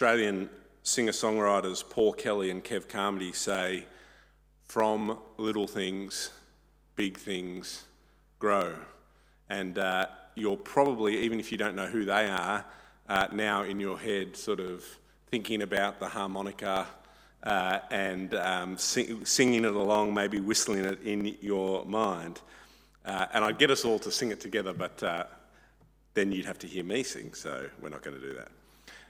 Australian singer songwriters Paul Kelly and Kev Carmody say, From little things, big things grow. And uh, you're probably, even if you don't know who they are, uh, now in your head, sort of thinking about the harmonica uh, and um, sing, singing it along, maybe whistling it in your mind. Uh, and I'd get us all to sing it together, but uh, then you'd have to hear me sing, so we're not going to do that.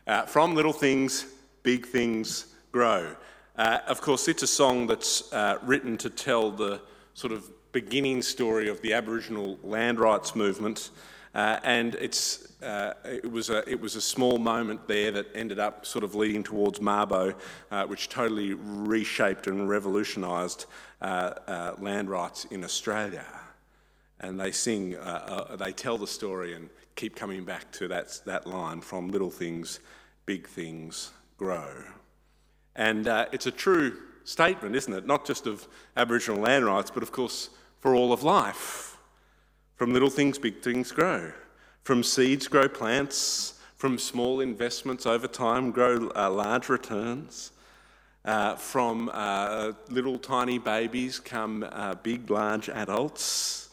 Uh, from little things, big things grow. Uh, of course, it's a song that's uh, written to tell the sort of beginning story of the Aboriginal land rights movement. Uh, and it's, uh, it, was a, it was a small moment there that ended up sort of leading towards Mabo, uh, which totally reshaped and revolutionised land rights in Australia. And they sing, they tell the story and keep coming back to that, that line from little things big things grow. And uh, it's a true statement, isn't it? Not just of Aboriginal land rights, but of course for all of life. From little things, big things grow. From seeds grow plants. From small investments over time grow uh, large returns. Uh, from uh, little tiny babies come uh, big, large adults.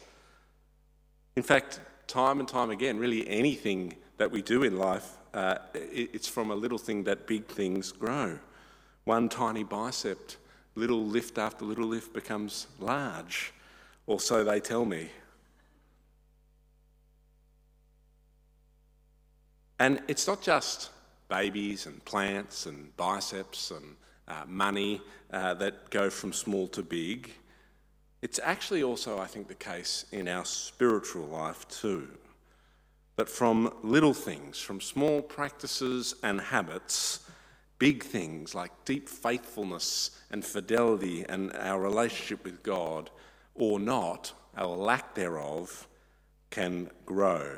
In fact, time and time again, really anything that we do in life uh, it's from a little thing that big things grow. One tiny bicep, little lift after little lift becomes large, or so they tell me. And it's not just babies and plants and biceps and uh, money uh, that go from small to big. It's actually also, I think, the case in our spiritual life too that from little things, from small practices and habits, big things like deep faithfulness and fidelity and our relationship with God, or not, our lack thereof, can grow.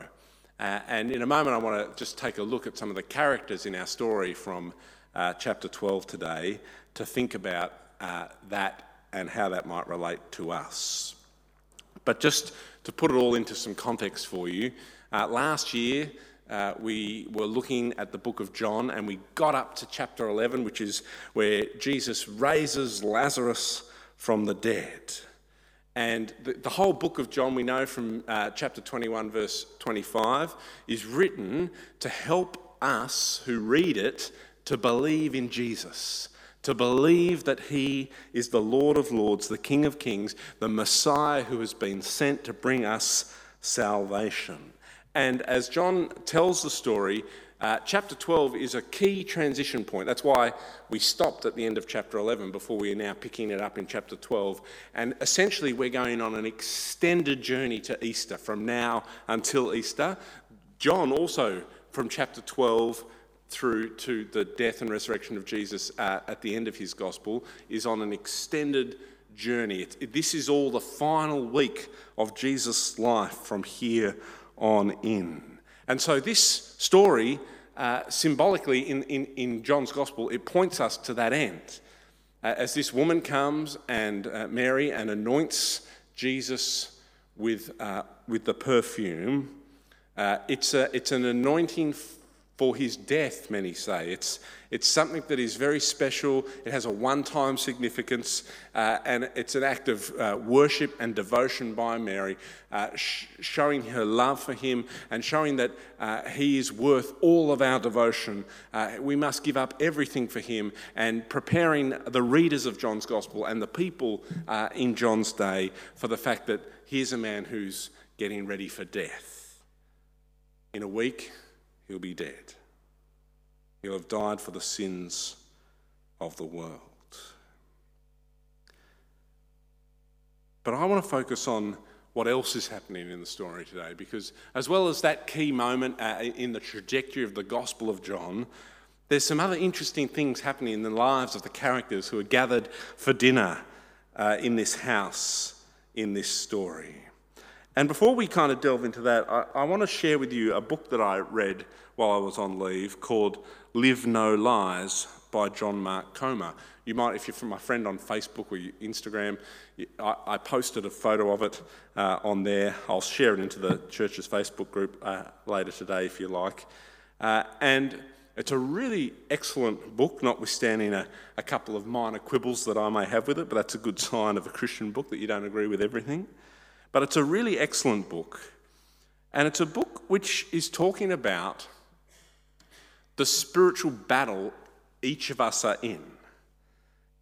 Uh, and in a moment, I want to just take a look at some of the characters in our story from uh, chapter 12 today to think about uh, that and how that might relate to us. But just to put it all into some context for you, uh, last year, uh, we were looking at the book of John and we got up to chapter 11, which is where Jesus raises Lazarus from the dead. And the, the whole book of John, we know from uh, chapter 21, verse 25, is written to help us who read it to believe in Jesus, to believe that he is the Lord of Lords, the King of Kings, the Messiah who has been sent to bring us salvation. And as John tells the story, uh, chapter 12 is a key transition point. That's why we stopped at the end of chapter 11 before we are now picking it up in chapter 12. And essentially, we're going on an extended journey to Easter from now until Easter. John also, from chapter 12 through to the death and resurrection of Jesus uh, at the end of his gospel, is on an extended journey. It, this is all the final week of Jesus' life from here on in. And so, this story, uh, symbolically in, in, in, John's gospel, it points us to that end. Uh, as this woman comes and uh, Mary and anoints Jesus with, uh, with the perfume, uh, it's, a, it's an anointing for his death, many say. It's, it's something that is very special. It has a one time significance, uh, and it's an act of uh, worship and devotion by Mary, uh, sh- showing her love for him and showing that uh, he is worth all of our devotion. Uh, we must give up everything for him, and preparing the readers of John's Gospel and the people uh, in John's day for the fact that here's a man who's getting ready for death. In a week, he'll be dead. He'll have died for the sins of the world. But I want to focus on what else is happening in the story today because, as well as that key moment uh, in the trajectory of the Gospel of John, there's some other interesting things happening in the lives of the characters who are gathered for dinner uh, in this house in this story. And before we kind of delve into that, I, I want to share with you a book that I read while I was on leave called Live No Lies by John Mark Comer. You might, if you're from my friend on Facebook or Instagram, I, I posted a photo of it uh, on there. I'll share it into the church's Facebook group uh, later today if you like. Uh, and It's a really excellent book, notwithstanding a, a couple of minor quibbles that I may have with it, but that's a good sign of a Christian book that you don't agree with everything. But it's a really excellent book. And it's a book which is talking about the spiritual battle each of us are in.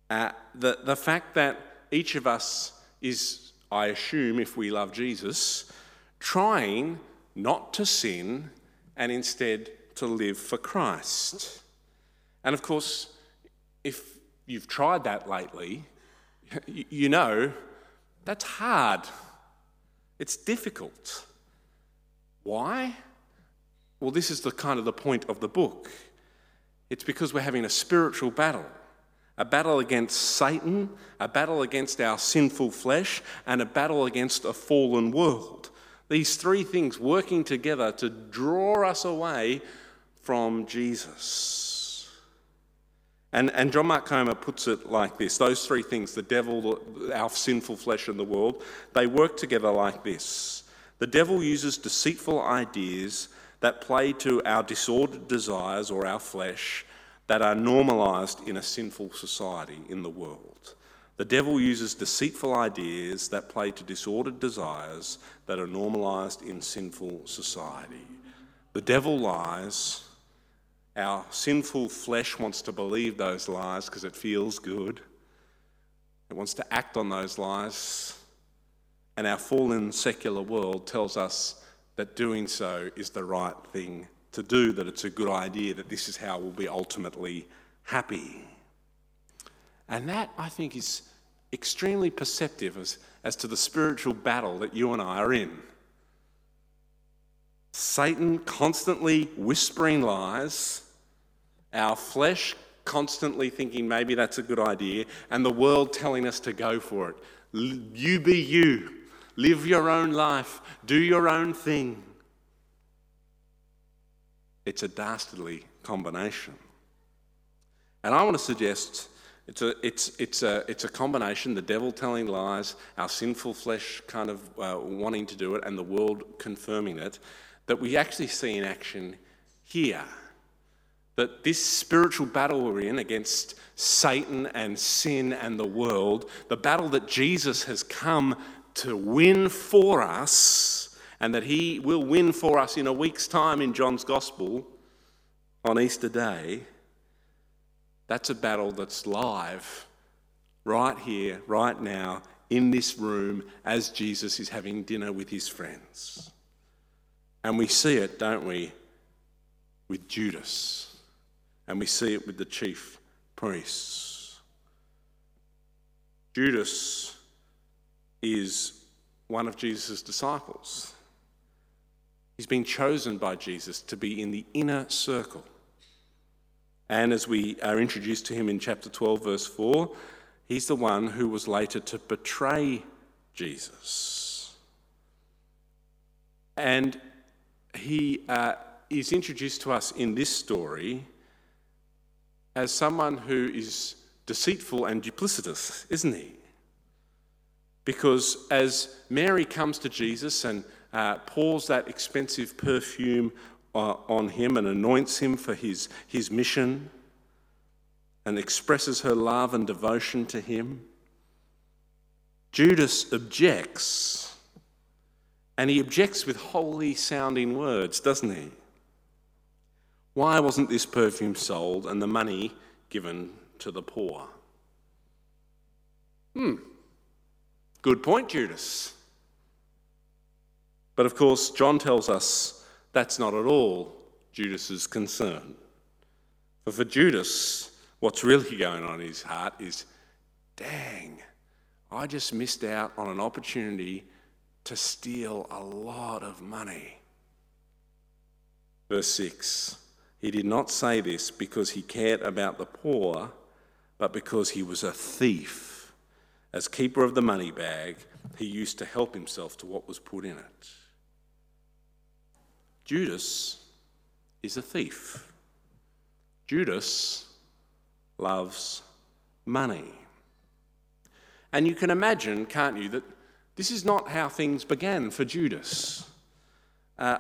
Uh, the, the fact that each of us is, I assume, if we love Jesus, trying not to sin and instead to live for Christ. And of course, if you've tried that lately, you know that's hard. It's difficult. Why? Well, this is the kind of the point of the book. It's because we're having a spiritual battle a battle against Satan, a battle against our sinful flesh, and a battle against a fallen world. These three things working together to draw us away from Jesus. And, and John Mark Comer puts it like this those three things, the devil, our sinful flesh, and the world, they work together like this. The devil uses deceitful ideas that play to our disordered desires or our flesh that are normalized in a sinful society in the world. The devil uses deceitful ideas that play to disordered desires that are normalized in sinful society. The devil lies. Our sinful flesh wants to believe those lies because it feels good. It wants to act on those lies. And our fallen secular world tells us that doing so is the right thing to do, that it's a good idea, that this is how we'll be ultimately happy. And that, I think, is extremely perceptive as, as to the spiritual battle that you and I are in. Satan constantly whispering lies, our flesh constantly thinking maybe that's a good idea, and the world telling us to go for it. You be you, live your own life, do your own thing. It's a dastardly combination. And I want to suggest it's a, it's, it's, a, it's a combination the devil telling lies, our sinful flesh kind of uh, wanting to do it, and the world confirming it, that we actually see in action here. That this spiritual battle we're in against Satan and sin and the world, the battle that Jesus has come to win for us, and that he will win for us in a week's time in John's Gospel on Easter Day, that's a battle that's live right here, right now, in this room as Jesus is having dinner with his friends. And we see it, don't we, with Judas, and we see it with the chief priests. Judas is one of Jesus' disciples. He's been chosen by Jesus to be in the inner circle. And as we are introduced to him in chapter 12, verse 4, he's the one who was later to betray Jesus. And he uh, is introduced to us in this story as someone who is deceitful and duplicitous, isn't he? Because as Mary comes to Jesus and uh, pours that expensive perfume uh, on him and anoints him for his, his mission and expresses her love and devotion to him. Judas objects, and he objects with holy sounding words, doesn't he? Why wasn't this perfume sold and the money given to the poor? Hmm. Good point, Judas. But of course, John tells us that's not at all Judas's concern. For for Judas, what's really going on in his heart is, dang, I just missed out on an opportunity to steal a lot of money. Verse 6 He did not say this because he cared about the poor, but because he was a thief. As keeper of the money bag, he used to help himself to what was put in it. Judas is a thief. Judas loves money. And you can imagine, can't you, that this is not how things began for Judas. Uh,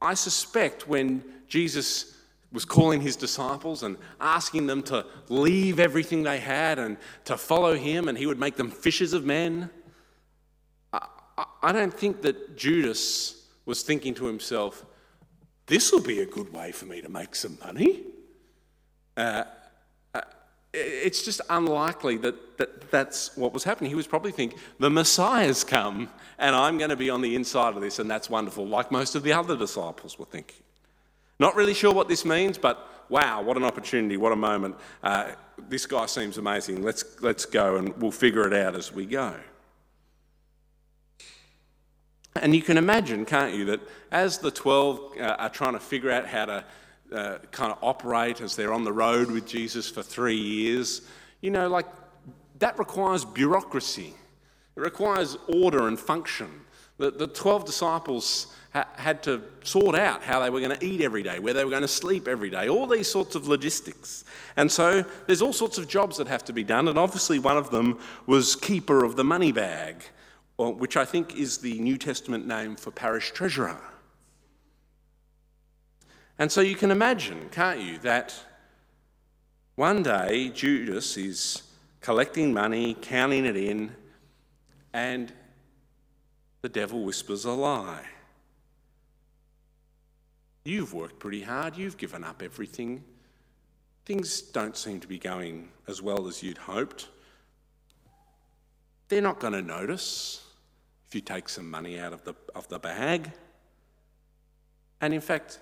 I suspect when Jesus was calling his disciples and asking them to leave everything they had and to follow him, and he would make them fishers of men. I, I don't think that Judas was thinking to himself, this will be a good way for me to make some money. Uh, uh, it's just unlikely that, that that's what was happening. He was probably thinking, the Messiah's come and I'm going to be on the inside of this, and that's wonderful, like most of the other disciples were thinking. Not really sure what this means, but wow, what an opportunity, what a moment. Uh, this guy seems amazing. Let's, let's go and we'll figure it out as we go. And you can imagine, can't you, that as the 12 uh, are trying to figure out how to uh, kind of operate as they're on the road with Jesus for three years, you know, like that requires bureaucracy, it requires order and function. The, the 12 disciples ha- had to sort out how they were going to eat every day, where they were going to sleep every day, all these sorts of logistics. And so there's all sorts of jobs that have to be done, and obviously one of them was keeper of the money bag, which I think is the New Testament name for parish treasurer. And so you can imagine, can't you, that one day Judas is collecting money, counting it in, and the devil whispers a lie. You've worked pretty hard, you've given up everything. Things don't seem to be going as well as you'd hoped. They're not going to notice if you take some money out of the, of the bag. And in fact,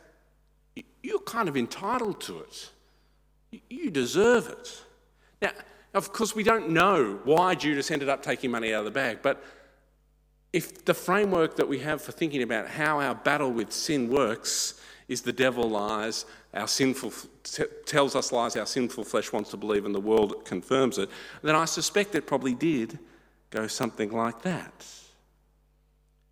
you're kind of entitled to it. You deserve it. Now, of course, we don't know why Judas ended up taking money out of the bag, but if the framework that we have for thinking about how our battle with sin works is the devil lies, our sinful tells us lies, our sinful flesh wants to believe, and the world confirms it, then I suspect it probably did go something like that.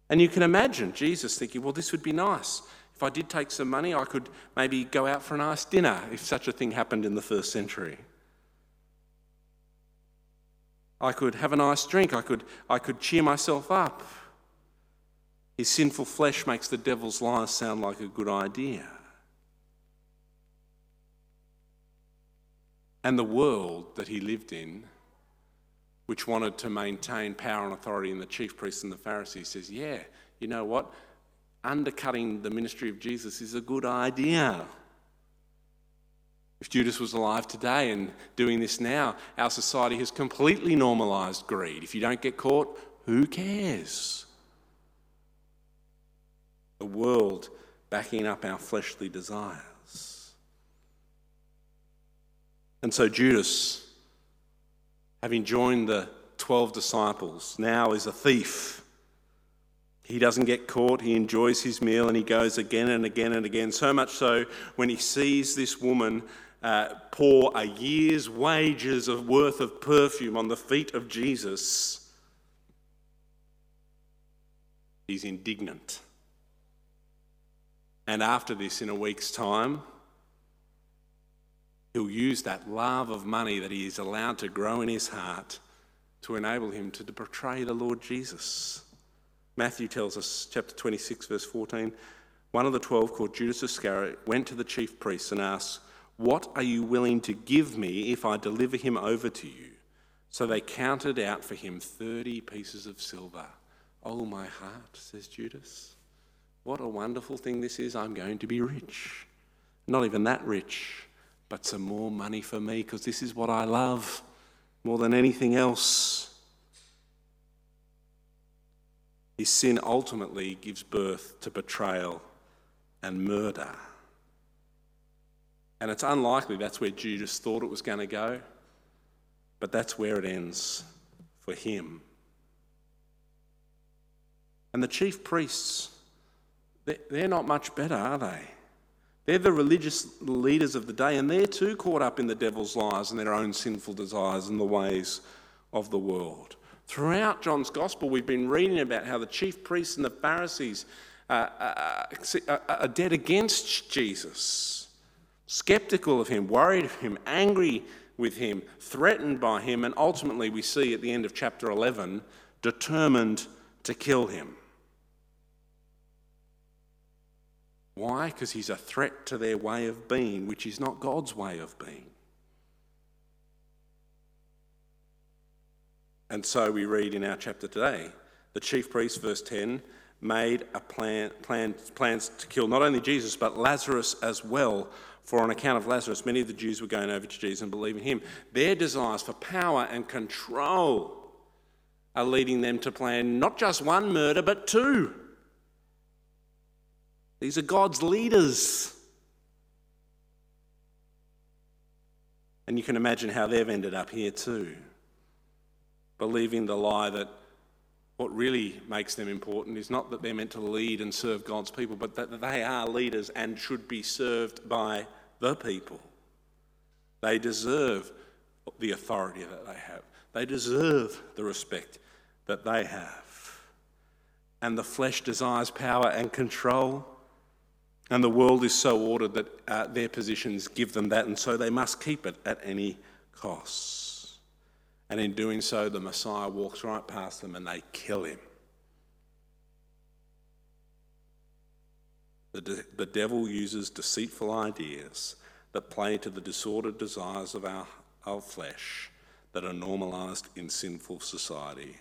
And you can imagine Jesus thinking, well, this would be nice. If I did take some money, I could maybe go out for a nice dinner if such a thing happened in the first century. I could have a nice drink. I could, I could cheer myself up. His sinful flesh makes the devil's lies sound like a good idea. And the world that he lived in, which wanted to maintain power and authority in the chief priests and the Pharisees, says, Yeah, you know what? Undercutting the ministry of Jesus is a good idea. If Judas was alive today and doing this now, our society has completely normalized greed. If you don't get caught, who cares? The world backing up our fleshly desires. And so Judas, having joined the 12 disciples, now is a thief. He doesn't get caught, he enjoys his meal, and he goes again and again and again. So much so, when he sees this woman uh, pour a year's wages of worth of perfume on the feet of Jesus, he's indignant. And after this, in a week's time, he'll use that love of money that he is allowed to grow in his heart to enable him to betray the Lord Jesus. Matthew tells us, chapter 26, verse 14, one of the twelve, called Judas Iscariot, went to the chief priests and asked, what are you willing to give me if I deliver him over to you? So they counted out for him 30 pieces of silver. Oh, my heart, says Judas. What a wonderful thing this is. I'm going to be rich. Not even that rich, but some more money for me because this is what I love more than anything else. His sin ultimately gives birth to betrayal and murder. And it's unlikely that's where Judas thought it was going to go, but that's where it ends for him. And the chief priests, they're not much better, are they? They're the religious leaders of the day, and they're too caught up in the devil's lies and their own sinful desires and the ways of the world. Throughout John's gospel, we've been reading about how the chief priests and the Pharisees uh, uh, uh, are dead against Jesus skeptical of him, worried of him, angry with him, threatened by him, and ultimately we see at the end of chapter 11, determined to kill him. Why? Because he's a threat to their way of being, which is not God's way of being. And so we read in our chapter today the chief priest, verse 10, made a plan, plan, plans to kill not only Jesus, but Lazarus as well. For on account of Lazarus, many of the Jews were going over to Jesus and believing him. Their desires for power and control are leading them to plan not just one murder, but two. These are God's leaders. And you can imagine how they've ended up here too, believing the lie that what really makes them important is not that they're meant to lead and serve God's people, but that they are leaders and should be served by the people. They deserve the authority that they have, they deserve the respect that they have. And the flesh desires power and control. And the world is so ordered that uh, their positions give them that, and so they must keep it at any cost. And in doing so, the Messiah walks right past them and they kill him. The, de- the devil uses deceitful ideas that play to the disordered desires of our, our flesh that are normalized in sinful society,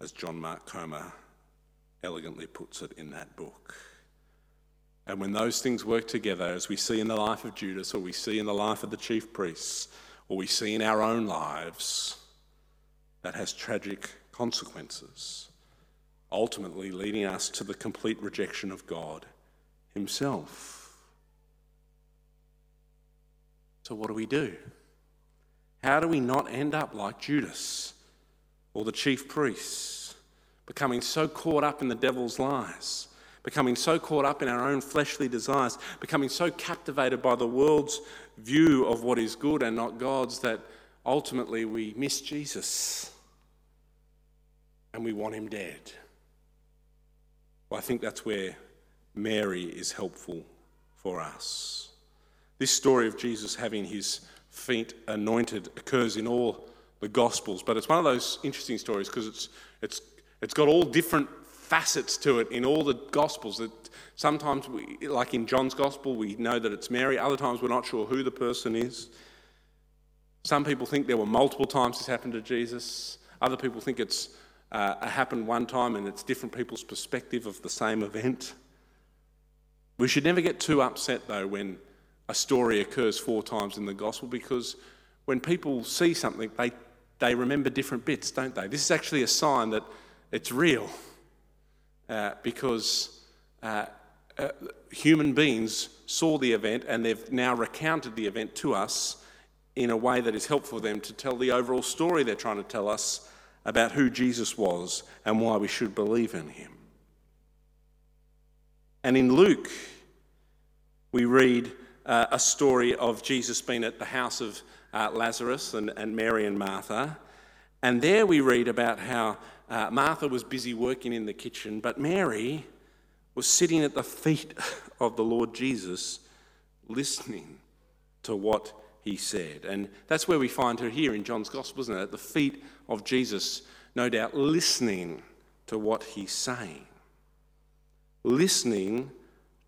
as John Mark Comer elegantly puts it in that book. And when those things work together, as we see in the life of Judas, or we see in the life of the chief priests, or we see in our own lives, that has tragic consequences, ultimately leading us to the complete rejection of God Himself. So, what do we do? How do we not end up like Judas or the chief priests, becoming so caught up in the devil's lies, becoming so caught up in our own fleshly desires, becoming so captivated by the world's view of what is good and not God's that ultimately we miss Jesus? and we want him dead. Well, I think that's where Mary is helpful for us. This story of Jesus having his feet anointed occurs in all the Gospels, but it's one of those interesting stories because it's, it's, it's got all different facets to it in all the Gospels. That sometimes, we, like in John's Gospel, we know that it's Mary, other times we're not sure who the person is. Some people think there were multiple times this happened to Jesus, other people think it's uh, happened one time and it's different people's perspective of the same event. We should never get too upset, though, when a story occurs four times in the gospel because when people see something, they, they remember different bits, don't they? This is actually a sign that it's real uh, because uh, uh, human beings saw the event and they've now recounted the event to us in a way that is helpful for them to tell the overall story they're trying to tell us about who Jesus was and why we should believe in him. And in Luke, we read uh, a story of Jesus being at the house of uh, Lazarus and, and Mary and Martha. And there we read about how uh, Martha was busy working in the kitchen, but Mary was sitting at the feet of the Lord Jesus, listening to what he said. And that's where we find her here in John's Gospel, isn't it? At the feet of Jesus, no doubt listening to what he's saying, listening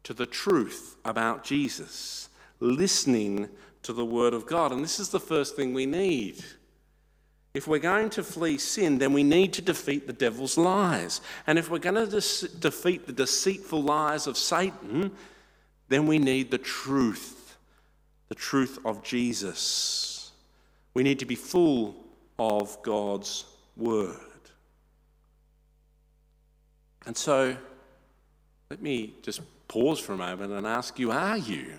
to the truth about Jesus, listening to the Word of God. And this is the first thing we need. If we're going to flee sin, then we need to defeat the devil's lies. And if we're going to de- defeat the deceitful lies of Satan, then we need the truth the truth of Jesus. We need to be full of God's word. And so, let me just pause for a moment and ask you are you?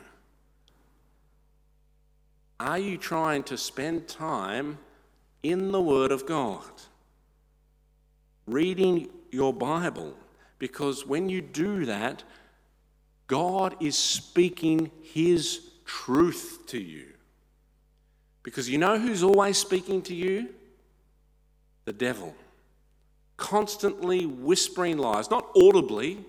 Are you trying to spend time in the Word of God? Reading your Bible? Because when you do that, God is speaking His truth to you. Because you know who's always speaking to you? The devil. Constantly whispering lies, not audibly,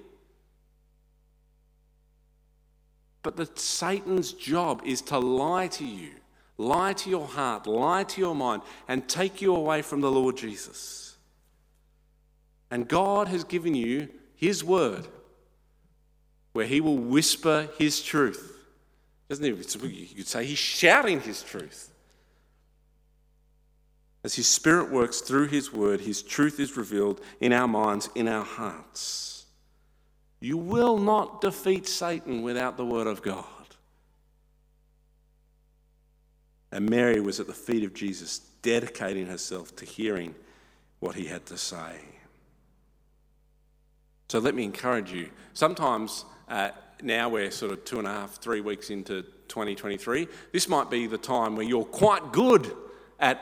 but that Satan's job is to lie to you, lie to your heart, lie to your mind, and take you away from the Lord Jesus. And God has given you His word where he will whisper his truth. Doesn't he? You could say he's shouting his truth. As his spirit works through his word, his truth is revealed in our minds, in our hearts. You will not defeat Satan without the word of God. And Mary was at the feet of Jesus, dedicating herself to hearing what he had to say. So let me encourage you. Sometimes uh, now we're sort of two and a half, three weeks into 2023. This might be the time where you're quite good at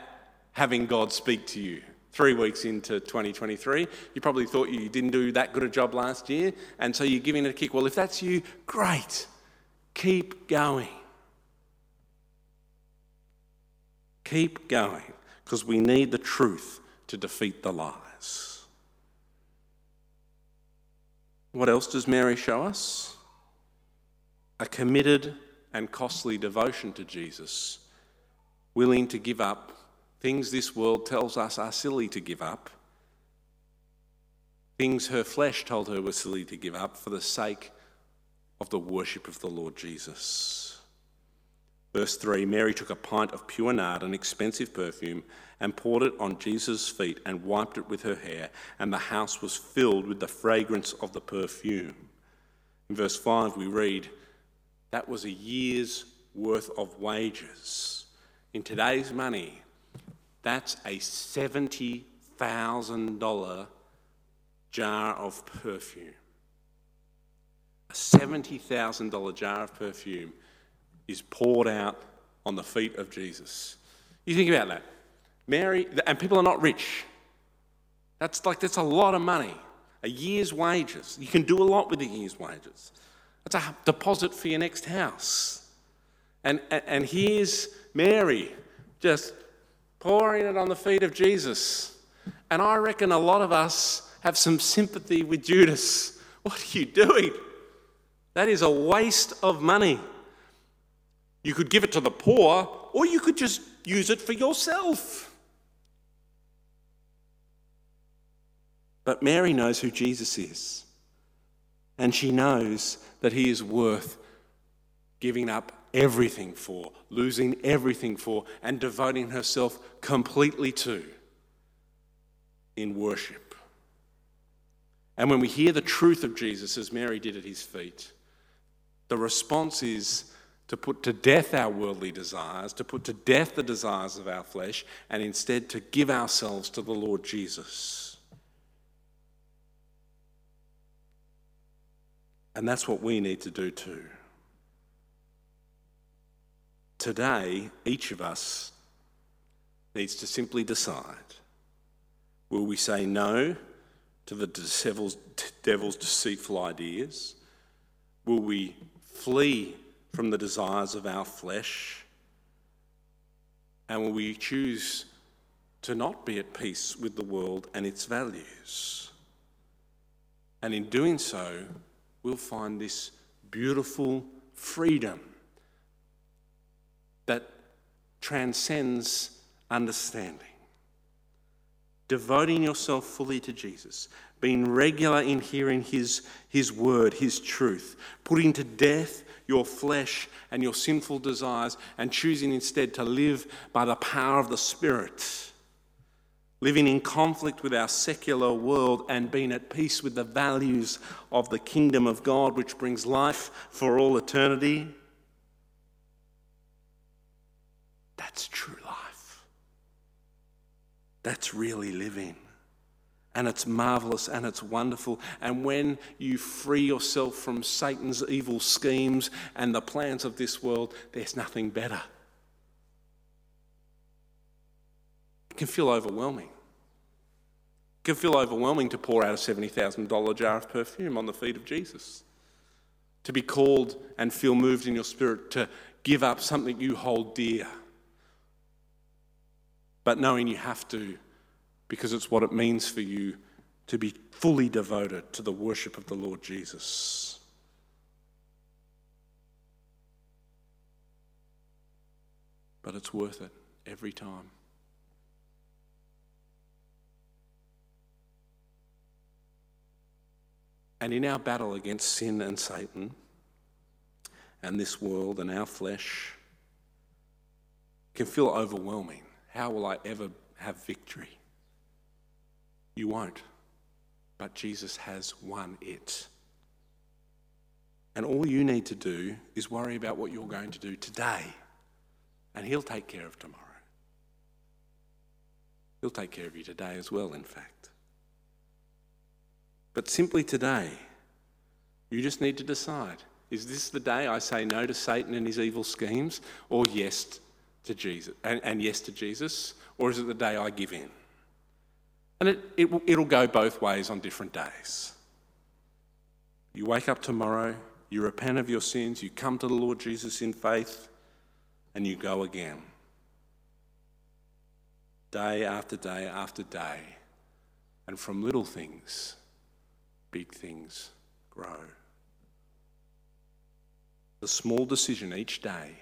having God speak to you. Three weeks into 2023, you probably thought you didn't do that good a job last year, and so you're giving it a kick. Well, if that's you, great. Keep going. Keep going, because we need the truth to defeat the lies. What else does Mary show us? A committed and costly devotion to Jesus, willing to give up things this world tells us are silly to give up, things her flesh told her were silly to give up for the sake of the worship of the Lord Jesus. Verse 3 Mary took a pint of pure nard, an expensive perfume, and poured it on Jesus' feet and wiped it with her hair, and the house was filled with the fragrance of the perfume. In verse 5, we read, That was a year's worth of wages. In today's money, that's a $70,000 jar of perfume. A $70,000 jar of perfume is poured out on the feet of Jesus. You think about that. Mary, and people are not rich. That's like, that's a lot of money. A year's wages. You can do a lot with a year's wages. That's a deposit for your next house. And, and, and here's Mary just pouring it on the feet of Jesus. And I reckon a lot of us have some sympathy with Judas. What are you doing? That is a waste of money. You could give it to the poor, or you could just use it for yourself. But Mary knows who Jesus is, and she knows that he is worth giving up everything for, losing everything for, and devoting herself completely to in worship. And when we hear the truth of Jesus, as Mary did at his feet, the response is to put to death our worldly desires, to put to death the desires of our flesh, and instead to give ourselves to the Lord Jesus. And that's what we need to do too. Today, each of us needs to simply decide will we say no to the devil's, devil's deceitful ideas? Will we flee from the desires of our flesh? And will we choose to not be at peace with the world and its values? And in doing so, we'll find this beautiful freedom that transcends understanding. Devoting yourself fully to Jesus, being regular in hearing his, his word, His truth, putting to death your flesh and your sinful desires, and choosing instead to live by the power of the Spirit. Living in conflict with our secular world and being at peace with the values of the kingdom of God, which brings life for all eternity That's true life. That's really living. And it's marvelous and it's wonderful. And when you free yourself from Satan's evil schemes and the plans of this world, there's nothing better. It can feel overwhelming. It can feel overwhelming to pour out a $70,000 jar of perfume on the feet of Jesus. To be called and feel moved in your spirit to give up something you hold dear but knowing you have to because it's what it means for you to be fully devoted to the worship of the Lord Jesus. But it's worth it every time. And in our battle against sin and Satan, and this world and our flesh, can feel overwhelming. How will I ever have victory? You won't. But Jesus has won it. And all you need to do is worry about what you're going to do today. And He'll take care of tomorrow. He'll take care of you today as well, in fact. But simply today, you just need to decide is this the day I say no to Satan and his evil schemes, or yes to Jesus, and, and yes to Jesus, or is it the day I give in? And it, it, it'll go both ways on different days. You wake up tomorrow, you repent of your sins, you come to the Lord Jesus in faith, and you go again. Day after day after day. And from little things, big things grow. The small decision each day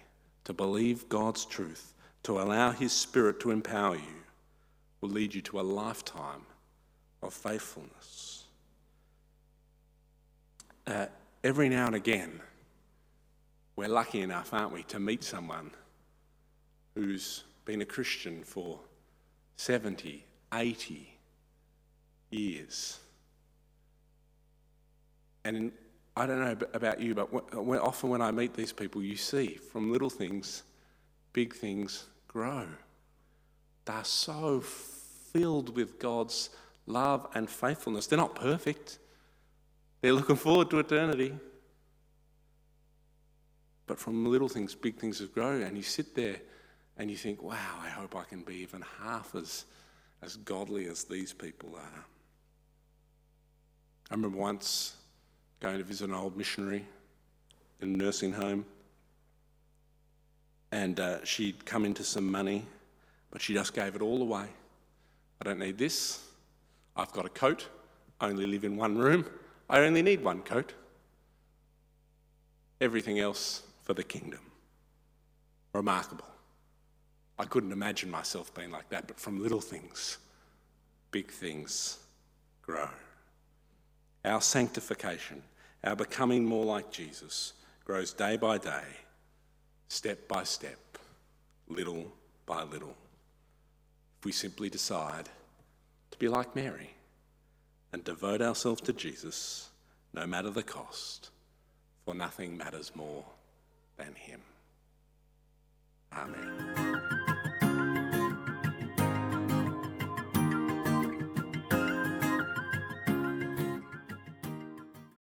to believe God's truth, to allow His Spirit to empower you, will lead you to a lifetime of faithfulness. Uh, every now and again, we're lucky enough, aren't we, to meet someone who's been a Christian for 70, 80 years. And in, I don't know about you, but when, often when I meet these people, you see from little things, big things grow. They're so filled with God's love and faithfulness. They're not perfect, they're looking forward to eternity. But from little things, big things have grown, and you sit there and you think, wow, I hope I can be even half as, as godly as these people are. I remember once going to visit an old missionary in a nursing home, and uh, she'd come into some money, but she just gave it all away. I don't need this. I've got a coat. I only live in one room. I only need one coat. Everything else for the kingdom. Remarkable. I couldn't imagine myself being like that, but from little things, big things grow. Our sanctification, our becoming more like Jesus, grows day by day, step by step, little by little. If we simply decide to be like Mary and devote ourselves to Jesus, no matter the cost, for nothing matters more than Him. Amen.